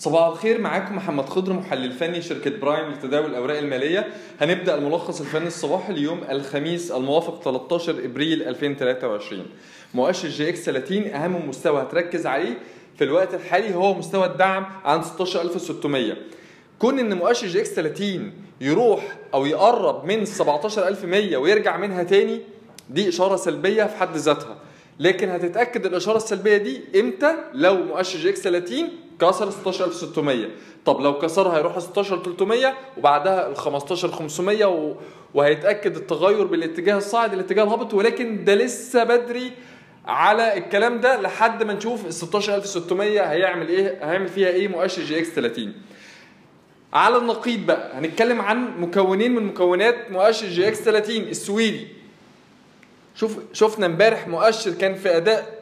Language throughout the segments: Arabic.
صباح الخير معاكم محمد خضر محلل فني شركة برايم لتداول الأوراق المالية. هنبدأ الملخص الفني الصباحي اليوم الخميس الموافق 13 إبريل 2023 مؤشر EGX 30 أهم مستوى هتركز عليه في الوقت الحالي هو مستوى الدعم عند 16600 كون إن مؤشر EGX 30 يروح أو يقرب من 17100 ويرجع منها تاني دي إشارة سلبية في حد ذاتها. لكن هتتأكد الإشارة السلبية دي إمتى؟ لو مؤشر EGX 30 كسر 16600 طب لو كسرها هيروح 16300 وبعدها ال 15500 و... وهيتأكد التغير بالاتجاه الصاعد الاتجاه الهابط ولكن ده لسه بدري على الكلام ده لحد ما نشوف ال 16600 هيعمل إيه هيعمل فيها إيه مؤشر EGX 30 على النقيض بقى هنتكلم عن مكونين من مكونات مؤشر EGX 30 السويدي. شوف شفنا امبارح مؤشر كان في أداء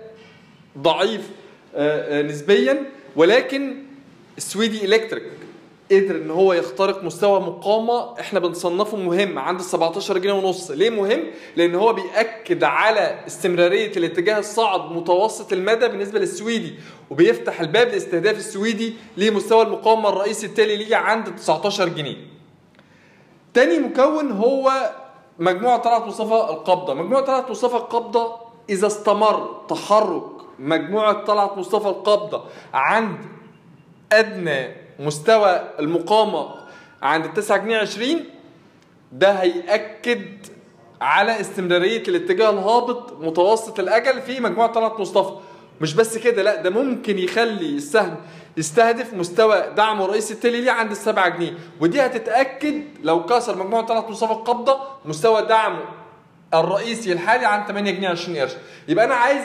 ضعيف آآ آآ نسبيا. ولكن السويدي الكتريك قدر إن هو يخترق مستوى مقاومة إحنا بنصنفه مهم عند ال 17 جنيه ونص. ليه مهم؟ لأن هو بيأكد على استمرارية الاتجاه الصاعد متوسط المدى بالنسبة للسويدي وبيفتح الباب لاستهداف السويدي لمستوى المقاومة الرئيسي التالي ليه عند 19 جنيه. تاني مكون هو مجموعة طلعت مصطفى القبضة. مجموعة طلعت مصطفى القبضة إذا استمر تحرك مجموعة طلعت مصطفى القبضة عند أدنى مستوى المقاومة عند 9 جنيه 20 ده هيأكد على استمرارية الاتجاه الهابط متوسط الأجل في مجموعة طلعت مصطفى. مش بس كده لا ده ممكن يخلي السهم يستهدف مستوى دعمه الرئيسي التالي ليه عند السبعة جنيه. ودي هتتأكد لو كسر مجموعة طلعت مصطفى القبضة مستوى دعمه الرئيسي الحالي عند 8 جنيه 20 قرش. يبقى أنا عايز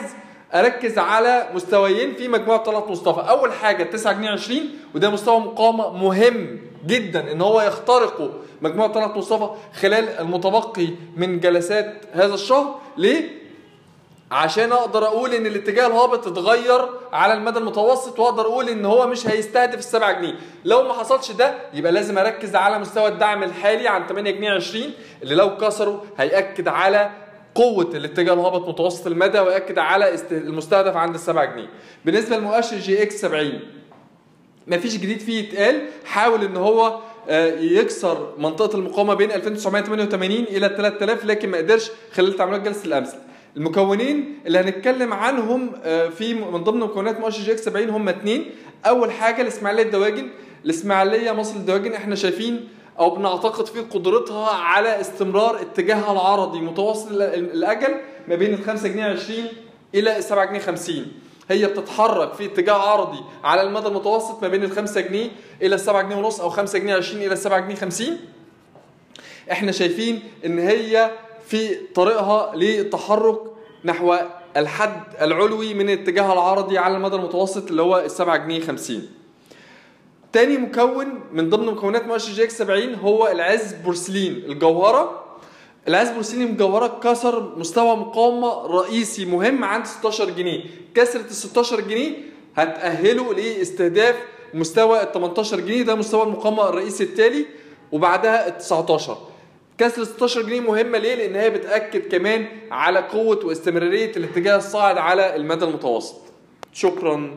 أركز على مستويين في مجموعة طلعت مصطفى. أول حاجة 9 جنيه 20 وده مستوى مقاومة مهم جدا إن هو يخترقه مجموعة طلعت مصطفى خلال المتبقي من جلسات هذا الشهر. ليه؟ عشان أقدر أقول إن الاتجاه الهابط اتغير على المدى المتوسط وأقدر أقول إن هو مش هيستهدف السبعة جنيه. لو ما حصلش ده يبقى لازم أركز على مستوى الدعم الحالي عن 8 جنيه 20 اللي لو كسره هيأكد على قوة الاتجاه الهابط متوسط المدى ويأكد على المستهدف عند السبعة جنيه. بالنسبة لمؤشر EGX 70 مفيش جديد فيه يتقال حاول إن هو يكسر منطقة المقاومة بين 2988 إلى 3000 لكن ما قدرش خلال تعاملات جلسة الأمس. المكونين اللي هنتكلم عنهم في من ضمن مكونات مؤشر EGX 70 هم اثنين أول حاجة الإسماعيلية الدواجن الإسماعيلية مصر الدواجن إحنا شايفين أو بنعتقد في قدرتها على استمرار اتجاهها العرضي متوسط الأجل ما بين ال 5 جنيه 20 إلى ال 7 جنيه 50 هي بتتحرك في اتجاه عرضي على المدى المتوسط ما بين ال 5 جنيه إلى ال 7 جنيه ونص أو 5 جنيه 20 إلى ال 7 جنيه 50 إحنا شايفين إن هي في طريقها للتحرك نحو الحد العلوي من اتجاهها العرضي على المدى المتوسط اللي هو ال 7 جنيه 50 تاني مكون من ضمن مكونات مؤشر EGX 70 هو العز بورسلين الجوهرة العز بورسلين الجوهره كسر مستوى مقاومة رئيسي مهم عند 16 جنيه كسره ال 16 جنيه هتأهله لإستهداف مستوى ال 18 جنيه ده مستوى المقاومة الرئيسي التالي وبعدها ال 19 كسر 16 جنيه مهمة ليه؟ لأن هي بتأكد كمان على قوة واستمرارية الاتجاه الصاعد على المدى المتوسط. شكرا.